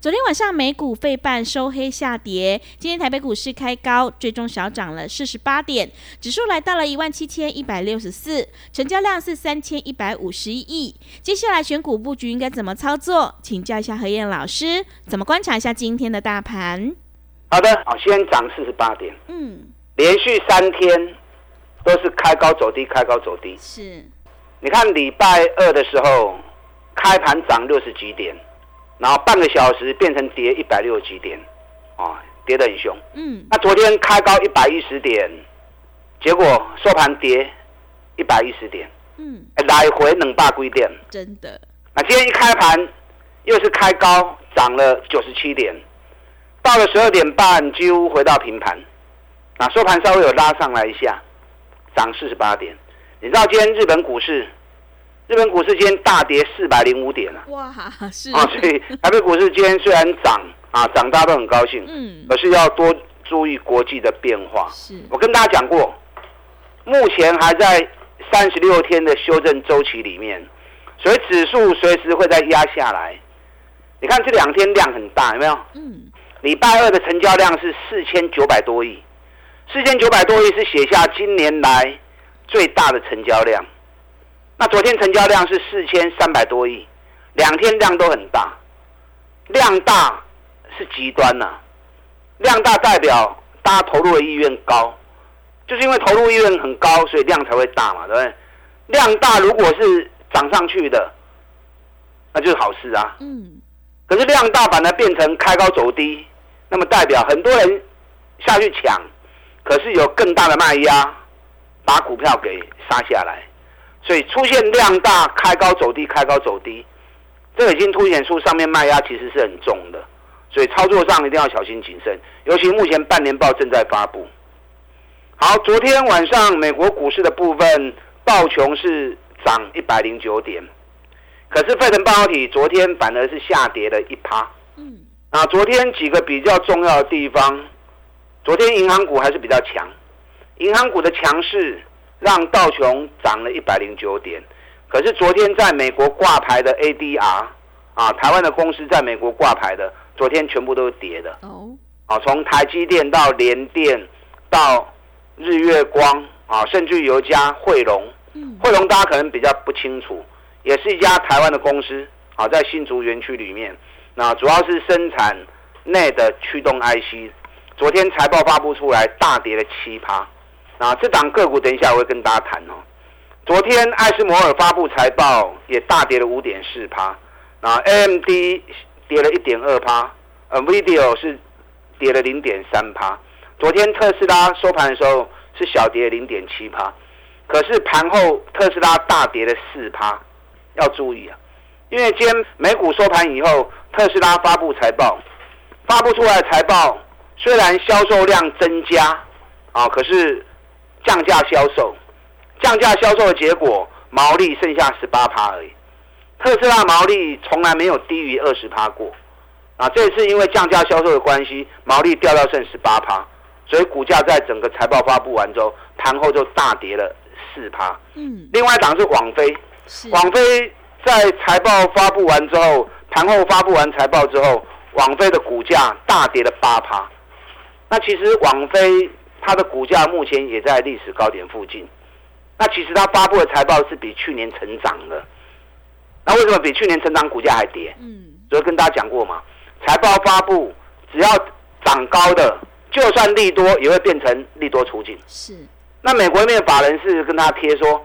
昨天晚上美股费半收黑下跌，今天台北股市开高，最终小涨了四十八点，指数来到了一万七千一百六十四，成交量是三千一百五十一亿。接下来选股布局应该怎么操作？请教一下何燕老师，怎么观察一下今天的大盘？好的，好，先涨四十八点，嗯，连续三天都是开高走低，开高走低。是，你看礼拜二的时候开盘涨六十几点。然后半个小时变成跌一百六十几点，啊，跌得很凶。嗯。那昨天开高一百一十点，结果收盘跌一百一十点。嗯。来回冷霸归点。真的。那今天一开盘又是开高涨了九十七点，到了十二点半几乎回到平盘。那收盘稍微有拉上来一下，涨四十八点。你知道今天日本股市？日本股市今天大跌四百零五点了，哇，是啊，所以台北股市今天虽然涨啊，涨大家都很高兴，嗯，可是要多注意国际的变化。是，我跟大家讲过，目前还在三十六天的修正周期里面，所以指数随时会再压下来。你看这两天量很大，有没有？嗯，礼拜二的成交量是四千九百多亿，四千九百多亿是写下今年来最大的成交量。那昨天成交量是四千三百多亿，两天量都很大，量大是极端呐，量大代表大家投入的意愿高，就是因为投入意愿很高，所以量才会大嘛，对不对？量大如果是涨上去的，那就是好事啊。嗯。可是量大反而变成开高走低，那么代表很多人下去抢，可是有更大的卖压，把股票给杀下来。所以出现量大开高走低，开高走低，这已经凸显出上面卖压其实是很重的，所以操作上一定要小心谨慎。尤其目前半年报正在发布。好，昨天晚上美国股市的部分，道琼是涨一百零九点，可是费城半导体昨天反而是下跌了一趴。嗯，啊，昨天几个比较重要的地方，昨天银行股还是比较强，银行股的强势。让道琼涨了一百零九点，可是昨天在美国挂牌的 ADR 啊，台湾的公司在美国挂牌的，昨天全部都是跌的。哦，啊，从台积电到联电，到日月光啊，甚至有一家汇龙，汇龙大家可能比较不清楚，也是一家台湾的公司啊，在新竹园区里面，那主要是生产内的驱动 IC，昨天财报发布出来，大跌了七趴。啊，这档个股等一下我会跟大家谈哦。昨天艾斯摩尔发布财报，也大跌了五点四趴。啊，AMD 跌了一点二趴，呃，Video 是跌了零点三趴。昨天特斯拉收盘的时候是小跌零点七趴，可是盘后特斯拉大跌了四趴，要注意啊，因为今天美股收盘以后，特斯拉发布财报，发布出来的财报虽然销售量增加，啊，可是。降价销售，降价销售的结果，毛利剩下十八趴而已。特斯拉毛利从来没有低于二十趴过，啊，这次因为降价销售的关系，毛利掉到剩十八趴，所以股价在整个财报发布完之后，盘后就大跌了四趴。嗯，另外一档是网飞，网飞在财报发布完之后，盘后发布完财报之后，网飞的股价大跌了八趴。那其实网飞。它的股价目前也在历史高点附近，那其实它发布的财报是比去年成长的，那为什么比去年成长股价还跌？嗯，所以跟大家讲过嘛，财报发布只要涨高的，就算利多也会变成利多出境。是，那美国那边法人是跟他贴说，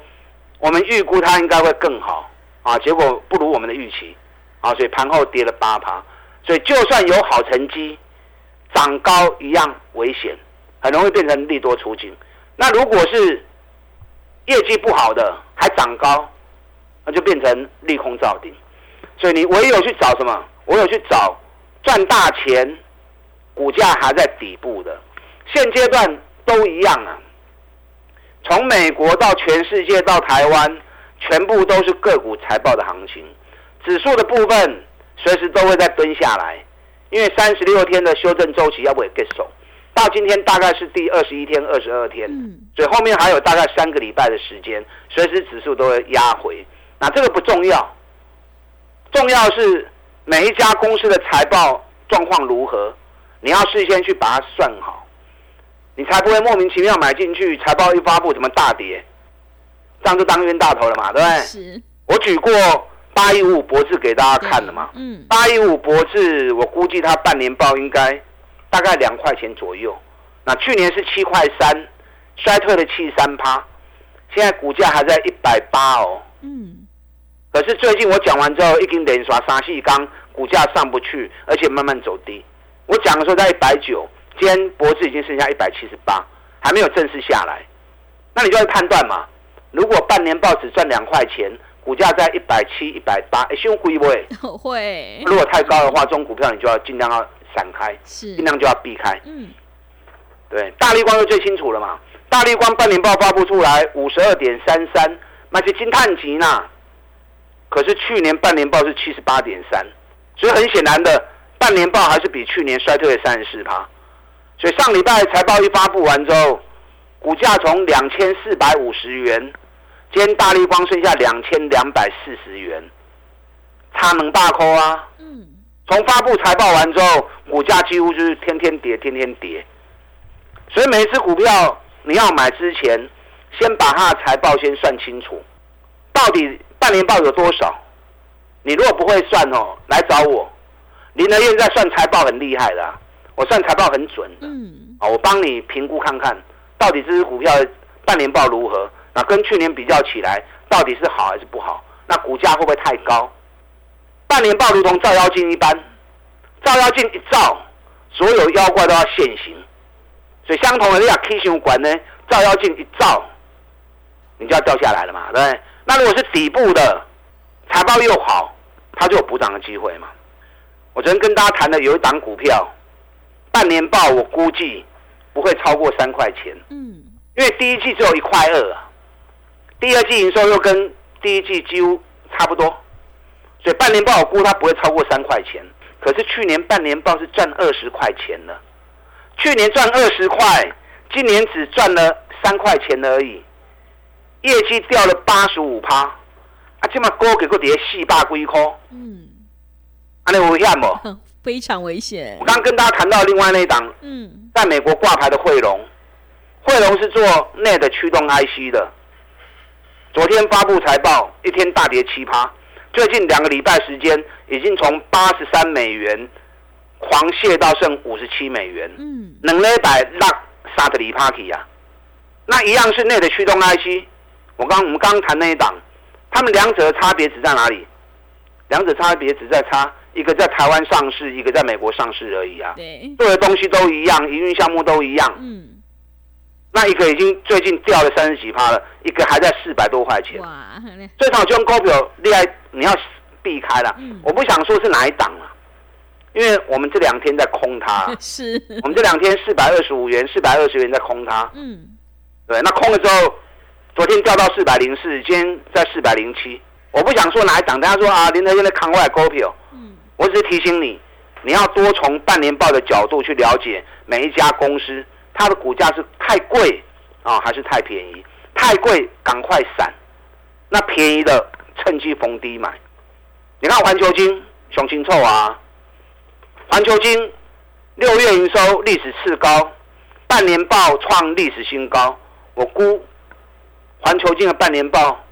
我们预估它应该会更好啊，结果不如我们的预期啊，所以盘后跌了八趴，所以就算有好成绩，涨高一样危险。很容易变成利多出境，那如果是业绩不好的还涨高，那就变成利空造顶。所以你唯有去找什么？唯有去找赚大钱，股价还在底部的。现阶段都一样啊。从美国到全世界到台湾，全部都是个股财报的行情。指数的部分随时都会再蹲下来，因为三十六天的修正周期要不会结束。到今天大概是第二十一天、二十二天，所以后面还有大概三个礼拜的时间，随时指数都会压回。那这个不重要，重要是每一家公司的财报状况如何，你要事先去把它算好，你才不会莫名其妙买进去，财报一发布怎么大跌，这样就当冤大头了嘛，对不对？是。我举过八一五博智给大家看的嘛，嗯，八一五博智，我估计它半年报应该。大概两块钱左右，那去年是七块三，衰退了七三趴，现在股价还在一百八哦。嗯。可是最近我讲完之后，已经连刷三四缸，股价上不去，而且慢慢走低。我讲的时候在一百九，今天脖子已经剩下一百七十八，还没有正式下来。那你就要判断嘛，如果半年报只赚两块钱，股价在一百七、一百八，哎，凶会不会？会。如果太高的话，这种股票你就要尽量要。闪开，是尽量就要避开。嗯，对，大力光就最清楚了嘛。大力光半年报发布出来五十二点三三，那是金碳级呢。可是去年半年报是七十八点三，所以很显然的，半年报还是比去年衰退了三十四趴。所以上礼拜财报一发布完之后，股价从两千四百五十元，今天大力光剩下两千两百四十元，差能大扣啊。嗯。从发布财报完之后，股价几乎就是天天跌，天天跌。所以每一只股票你要买之前，先把它的财报先算清楚，到底半年报有多少？你如果不会算哦，来找我。林德燕在算财报很厉害的，我算财报很准的。嗯。我帮你评估看看，到底这只股票半年报如何？那跟去年比较起来，到底是好还是不好？那股价会不会太高？半年报如同照妖镜一般，照妖镜一照，所有妖怪都要现形。所以相同的，你讲 K 线管呢，照妖镜一照，你就要掉下来了嘛，对不对？那如果是底部的财报又好，它就有补涨的机会嘛。我昨天跟大家谈的有一档股票，半年报我估计不会超过三块钱。嗯，因为第一季只有一块二啊，第二季营收又跟第一季几乎差不多。所以半年报我估它不会超过三块钱，可是去年半年报是赚二十块钱了，去年赚二十块，今年只赚了三块钱而已，业绩掉了八十五趴，啊，这么高给个跌四百几块，嗯，啊，你危险不？非常危险。我刚跟大家谈到另外那一档，嗯，在美国挂牌的汇龙，汇龙是做 NET 驱动 IC 的，昨天发布财报，一天大跌七趴。最近两个礼拜时间，已经从八十三美元狂泻到剩五十七美元。嗯，能力百让萨特里帕奇呀，那一样是内的驱动 IC。我刚我们刚谈那一档，他们两者的差别只在哪里？两者差别只在差一个在台湾上市，一个在美国上市而已啊。对，做的东西都一样，营运项目都一样。嗯。那一个已经最近掉了三十几趴了，一个还在四百多块钱。哇！最少就用股票厉害，你要避开了。我不想说是哪一档了，因为我们这两天在空它。是。我们这两天四百二十五元、四百二十元在空它。嗯。对，那空了之后，昨天掉到四百零四，今天在四百零七。我不想说哪一档，大家说啊，林德现在扛外股票。嗯。我只是提醒你，你要多从半年报的角度去了解每一家公司。它的股价是太贵啊，还是太便宜？太贵赶快闪，那便宜的趁机逢低买。你看环球金熊清臭啊，环球金六月营收历史次高，半年报创历史新高。我估环球金的半年报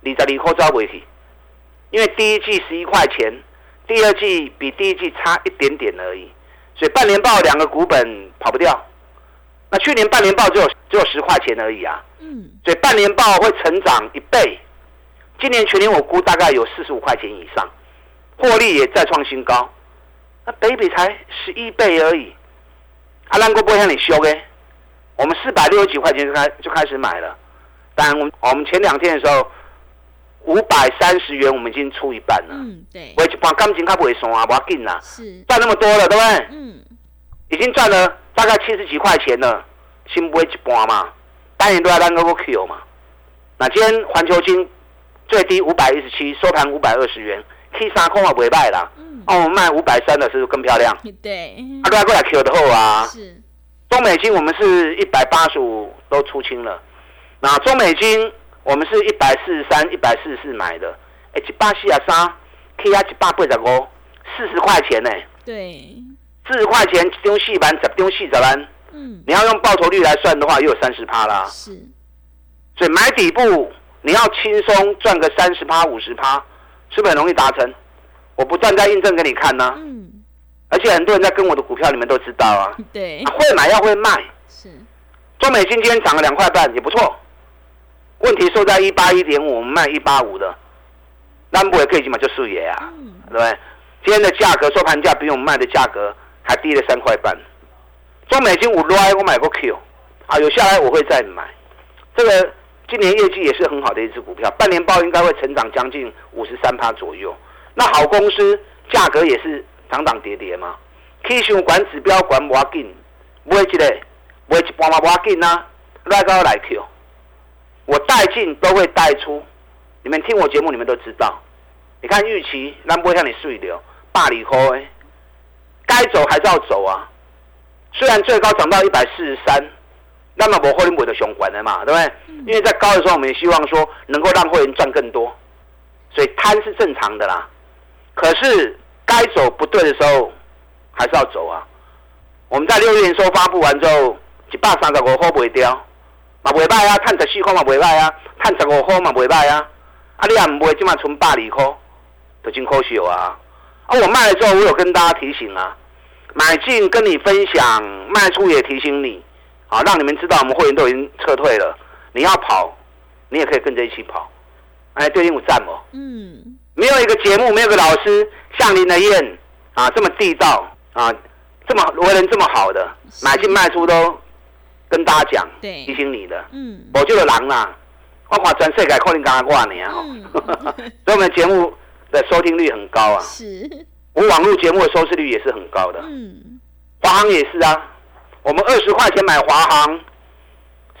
你在里口招尾体，因为第一季十一块钱，第二季比第一季差一点点而已，所以半年报两个股本跑不掉。那去年半年报只有只有十块钱而已啊，嗯，所以半年报会成长一倍，今年全年我估大概有四十五块钱以上，获利也再创新高，那北比才十一倍而已，阿兰哥不会让你修诶，我们四百六十几块钱就开就开始买了，当然我们我们前两天的时候，五百三十元我们已经出一半了。嗯，对，我一半感情他不会送啊，不要紧啦，是，赚那么多了，对不对？嗯，已经赚了大概七十几块钱了，先不会一半嘛，当然都要当个 Q 嘛。那今天环球金最低五百一十七，收盘五百二十元，K 三空啊不会卖啦。嗯，哦，卖五百三的是不是更漂亮？对，啊，都要过来 Q 的后啊。是，中美金我们是一百八十五都出清了，那中美金我们是一百四十三、一百四十四买的，哎，一百四十三，K 啊一百八十五，四十块钱呢、对，四十块钱一张四万，十张四十万，嗯，你要用报酬率来算的话，又有三十趴啦。是，所以买底部你要轻松赚个三十趴、五十趴，是不是很容易达成？我不断在印证给你看呢、嗯，而且很多人在跟我的股票，你们都知道啊，对，会买要会卖。是，中美金今天涨了两块半，也不错。问题收在一八一点五，我们卖一八五的，那不也可以嘛就输也啊，嗯，对不对？今天的价格收盘价比我们卖的价格还低了三块半。中美金五落我买过 Q，啊，有下来我会再买。这个今年业绩也是很好的一只股票，半年报应该会成长将近五十三趴左右。那好公司价格也是涨涨跌跌嘛。K 线管指标管无要紧，买一个买一半嘛无要紧呐，来高来 Q。我带进都会带出，你们听我节目你们都知道。你看预期，那不会让你睡流，大里扣哎，该走还是要走啊。虽然最高涨到一百四十三，那么我会员的熊管的嘛，对不对？因为在高的时候，我们也希望说能够让会员赚更多，所以贪是正常的啦。可是该走不对的时候，还是要走啊。我们在六月营收发布完之后，一百三十五块卖掉，嘛袂歹啊，赚十四块嘛袂歹啊，赚十五块嘛袂歹啊。啊，你也唔卖，即嘛存百二块，就真可惜啊。啊，我卖了之后，我有跟大家提醒啊，买进跟你分享，卖出也提醒你，啊，让你们知道我们会员都已经撤退了。你要跑，你也可以跟着一起跑。哎，对应有赞不？嗯，没有一个节目，没有一个老师像林德燕啊这么地道啊，这么为人这么好的，是买进卖出都跟大家讲，对提醒你的。嗯，我就是狼啦，我看全世界可能刚刚挂年哦，嗯 所以我们节目的收听率很高啊，是，我网络节目的收视率也是很高的。嗯，华航也是啊，我们二十块钱买华航，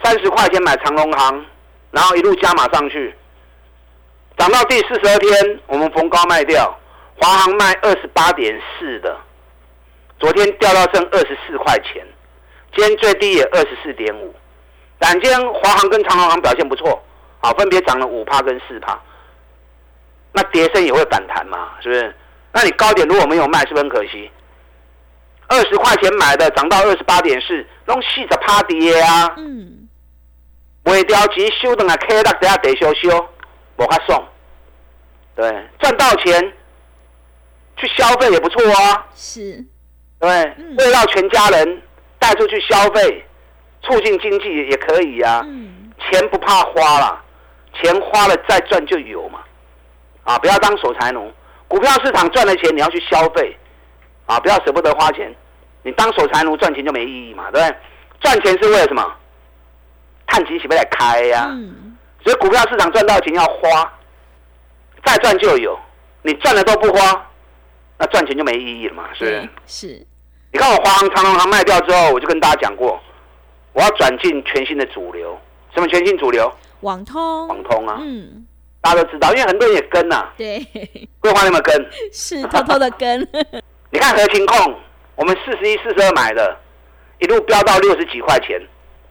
三十块钱买长隆航，然后一路加码上去，涨到第四十二天，我们逢高卖掉，华航卖二十八点四的，昨天掉到剩二十四块钱，今天最低也二十四点五，但今天华航跟长隆航表现不错，啊，分别涨了五趴跟四趴，那跌升也会反弹嘛，是不是？那你高点如果没有卖，是不是很可惜？二十块钱买的涨到二十八点四，拢四十趴跌啊！嗯，卖掉钱收等下 K 六等下得修修，无法送。对，赚到钱去消费也不错啊，是，对不对？嗯为了全家人带出去消费，促进经济也可以啊。嗯，钱不怕花了，钱花了再赚就有嘛。啊，不要当守财奴。股票市场赚了钱，你要去消费，啊，不要舍不得花钱。你当守财奴赚钱就没意义嘛，对不对？赚钱是为了什么？探钱起不来开呀、嗯，所以股票市场赚到钱要花，再赚就有。你赚了都不花，那赚钱就没意义了嘛，是不是？，是，你看我华航、长隆航卖掉之后，我就跟大家讲过，我要转进全新的主流。什么全新主流？网通，网通啊，嗯，大家都知道，因为很多人也跟呐、对，桂花有没有跟？是偷偷的跟，你看合情控，我们四十一、四十二买的，一路飙到六十几块钱，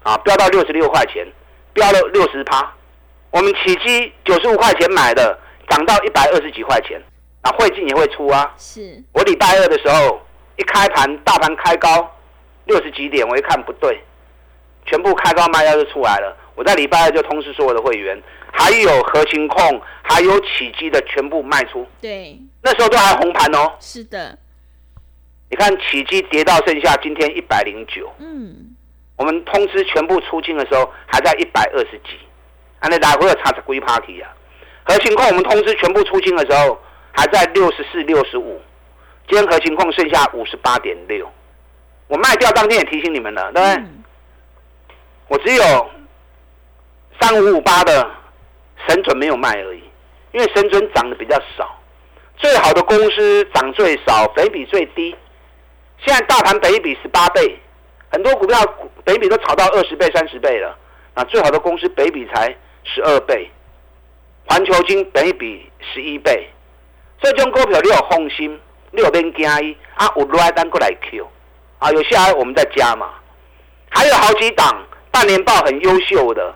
啊，飙到六十六块钱，飙了六十趴。我们起基九十五块钱买的，涨到一百二十几块钱，啊，汇进也会出啊。是，我礼拜二的时候一开盘，大盘开高六十几点，我一看不对，全部开高卖压就出来了。我在礼拜二就通知所有的会员，还有合情控，还有起基的全部卖出。对，那时候都还红盘哦。是的，你看起基跌到剩下今天一百零九，嗯，我们通知全部出清的时候还在一百二十几，啊，那来回有差十几 party 啊。核情控我们通知全部出清的时候还在六十四、六十五，今天核情控剩下五十八点六，我卖掉当天也提醒你们了，对不对？嗯我只有三五五八的神准没有卖而已，因为神准涨的比较少，最好的公司涨最少，肥比最低。现在大盘北比十八倍，很多股票北比都炒到二十倍、三十倍了，那最好的公司北比才十二倍，环球金北比十一倍，这种股票你有放心，你有边惊伊啊？有来单过来 Q 啊？有下来我们再加嘛。还有好几档半年报很优秀的，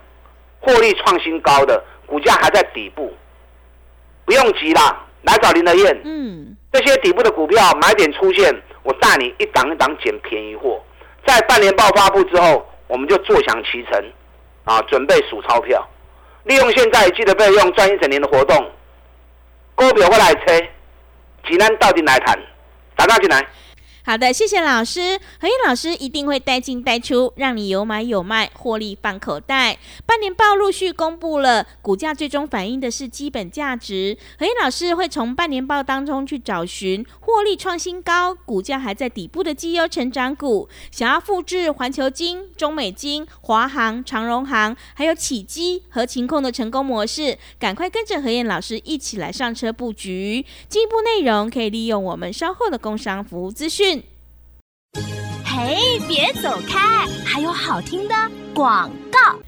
获利创新高的，股价还在底部，不用急啦，来找林德燕。嗯，这些底部的股票买点出现，我带你一档一档捡便宜货，在半年报发布之后，我们就坐享其成，啊，准备数钞票，利用现在记得备用赚一整年的活动，股票会来吹，济南到底来谈，打到进来。好的，谢谢老师。何燕老师一定会带进带出，让你有买有卖，获利放口袋。半年报陆续公布了，股价最终反映的是基本价值。何燕老师会从半年报当中去找寻获利创新高、股价还在底部的绩优成长股。想要复制环球金、中美金、华航、长荣航，还有启基和晴控的成功模式，赶快跟着何燕老师一起来上车布局。进一步内容可以利用我们稍后的工商服务资讯。嘿，别走开！还有好听的广告。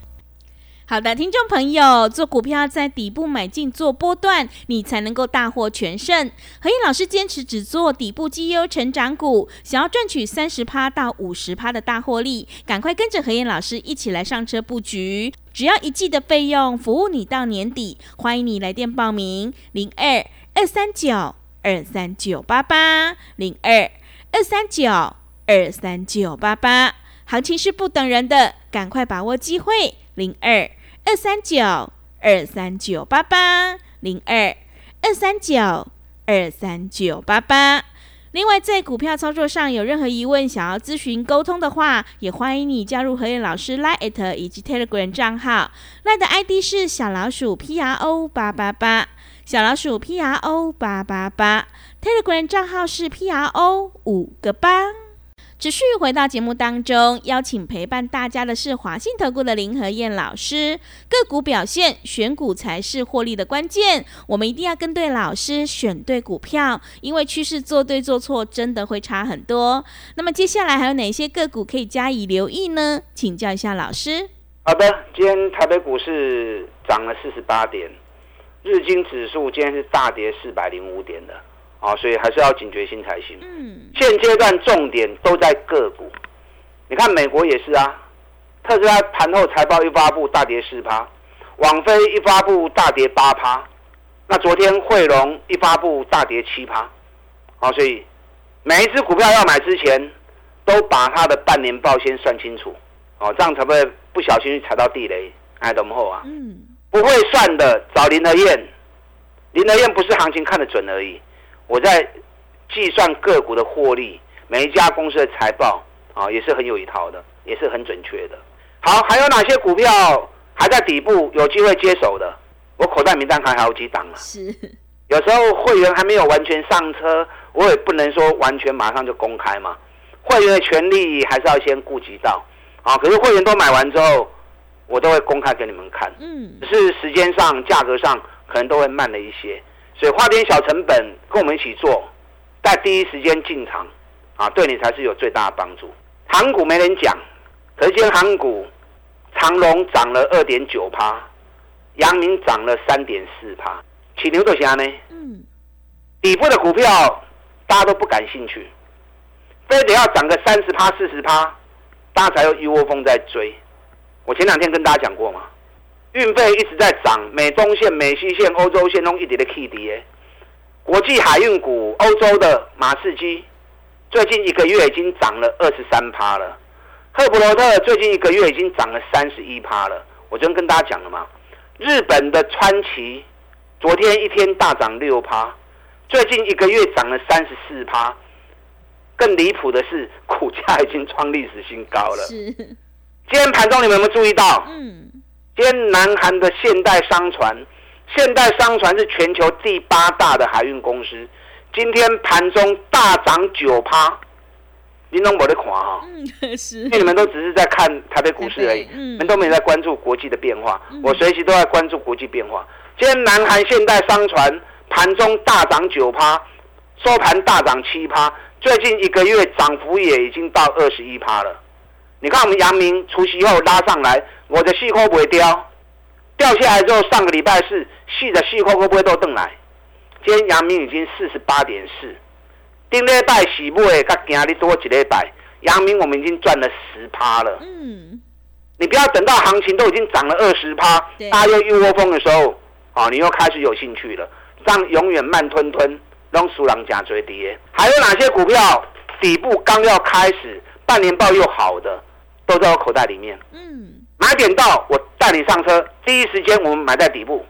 好的，听众朋友，做股票在底部买进做波段，你才能够大获全胜。何燕老师坚持只做底部绩优成长股，想要赚取三十趴到五十趴的大获利，赶快跟着何燕老师一起来上车布局。只要一季的费用，服务你到年底。欢迎你来电报名：零二二三九二三九八八零二二三九。二三九八八，行情是不等人的，赶快把握机会。零二二三九二三九八八，零二二三九二三九八八。另外，在股票操作上有任何疑问，想要咨询沟通的话，也欢迎你加入何燕老师 Line 以及 Telegram 账号。Line 的 ID 是小老鼠 P R O 八八八，小老鼠 P R O 八八八。Telegram 账号是 P R O 五个八。持续回到节目当中，邀请陪伴大家的是华信投顾的林和燕老师。个股表现，选股才是获利的关键。我们一定要跟对老师，选对股票，因为趋势做对做错真的会差很多。那么接下来还有哪些个股可以加以留意呢？请教一下老师。好的，今天台北股市涨了四十八点，日经指数今天是大跌四百零五点的。啊，所以还是要警觉心才行。嗯，现阶段重点都在个股。你看美国也是啊，特斯拉盘后财报一发布大跌四趴，网飞一发布大跌八趴，那昨天汇龙一发布大跌七趴。好，所以每一只股票要买之前，都把它的半年报先算清楚。哦，这样才不会不小心踩到地雷，哎，怎么后啊？嗯，不会算的找林德燕，林德燕不是行情看得准而已。我在计算个股的获利，每一家公司的财报啊，也是很有一套的，也是很准确的。好，还有哪些股票还在底部有机会接手的？我口袋名单还好几档啊。是，有时候会员还没有完全上车，我也不能说完全马上就公开嘛。会员的权利还是要先顾及到啊。可是会员都买完之后，我都会公开给你们看。嗯，只是时间上、价格上可能都会慢了一些。所以花点小成本跟我们一起做，在第一时间进场，啊，对你才是有最大的帮助。航股没人讲，可是今天航股，长隆涨了二点九趴，阳明涨了三点四趴，起牛多虾呢？嗯，底部的股票大家都不感兴趣，非得要涨个三十趴、四十趴，大家才有一窝蜂在追。我前两天跟大家讲过嘛。运费一直在涨，美东线、美西线、欧洲线都一直的 K D 国际海运股，欧洲的马士基最近一个月已经涨了二十三趴了，赫普罗特最近一个月已经涨了三十一趴了。我昨天跟大家讲了嘛，日本的川崎昨天一天大涨六趴，最近一个月涨了三十四趴。更离谱的是，股价已经创历史新高了。是，今天盘中你们有没有注意到？嗯。天南韩的现代商船，现代商船是全球第八大的海运公司，今天盘中大涨九趴，你都没得看哈，嗯，是因为你们都只是在看台北股市而已，嗯你们都没有在关注国际的变化。嗯我随时都在关注国际变化。今天南韩现代商船盘中大涨九趴，收盘大涨七趴，最近一个月涨幅也已经到二十一趴了。你看我们阳明除夕后拉上来，我的细扣不会掉，掉下来之后，上个礼拜四细的细扣会不会都登来？今天阳明已经四十八点四，顶礼拜洗买，甲今日多一礼拜，阳明我们已经赚了十趴了。嗯，你不要等到行情都已经涨了二十趴，大家又一窝蜂的时候，啊，你又开始有兴趣了，这样永远慢吞吞，让输人假追跌。还有哪些股票底部刚要开始，半年报又好的，都在我口袋里面。嗯，买点到，我带你上车，第一时间我们买在底部，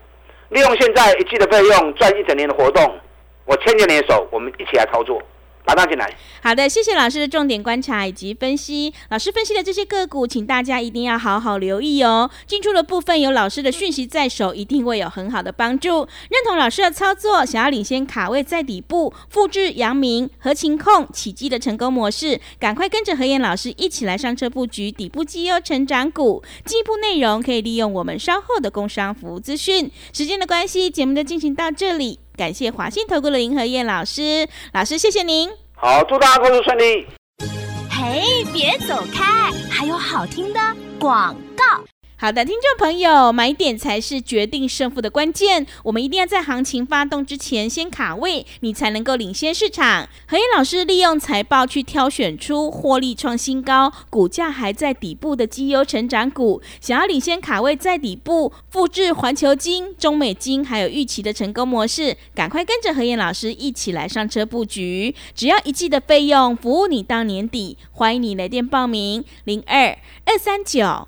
利用现在一季的费用赚一整年的活动，我牵着你的手，我们一起来操作，打上进来。好的，谢谢老师的重点观察以及分析。老师分析的这些个股，请大家一定要好好留意哦。进出的部分有老师的讯息在手，一定会有很好的帮助。认同老师的操作，想要领先卡位在底部，复制阳明、合情控、起基的成功模式，赶快跟着何燕老师一起来上车布局底部绩优成长股。进一步内容可以利用我们稍后的工商服务资讯。时间的关系，节目就进行到这里。感谢华信投顾的林和燕老师，老师谢谢您。好，祝大家工作顺利。嘿，别走开，还有好听的广告。好的，听众朋友，买点才是决定胜负的关键。我们一定要在行情发动之前先卡位，你才能够领先市场。何燕老师利用财报去挑选出获利创新高、股价还在底部的绩优成长股，想要领先卡位在底部，复制环球金、中美金还有预期的成功模式，赶快跟着何燕老师一起来上车布局。只要一季的费用，服务你到年底。欢迎你来电报名：零二二三九。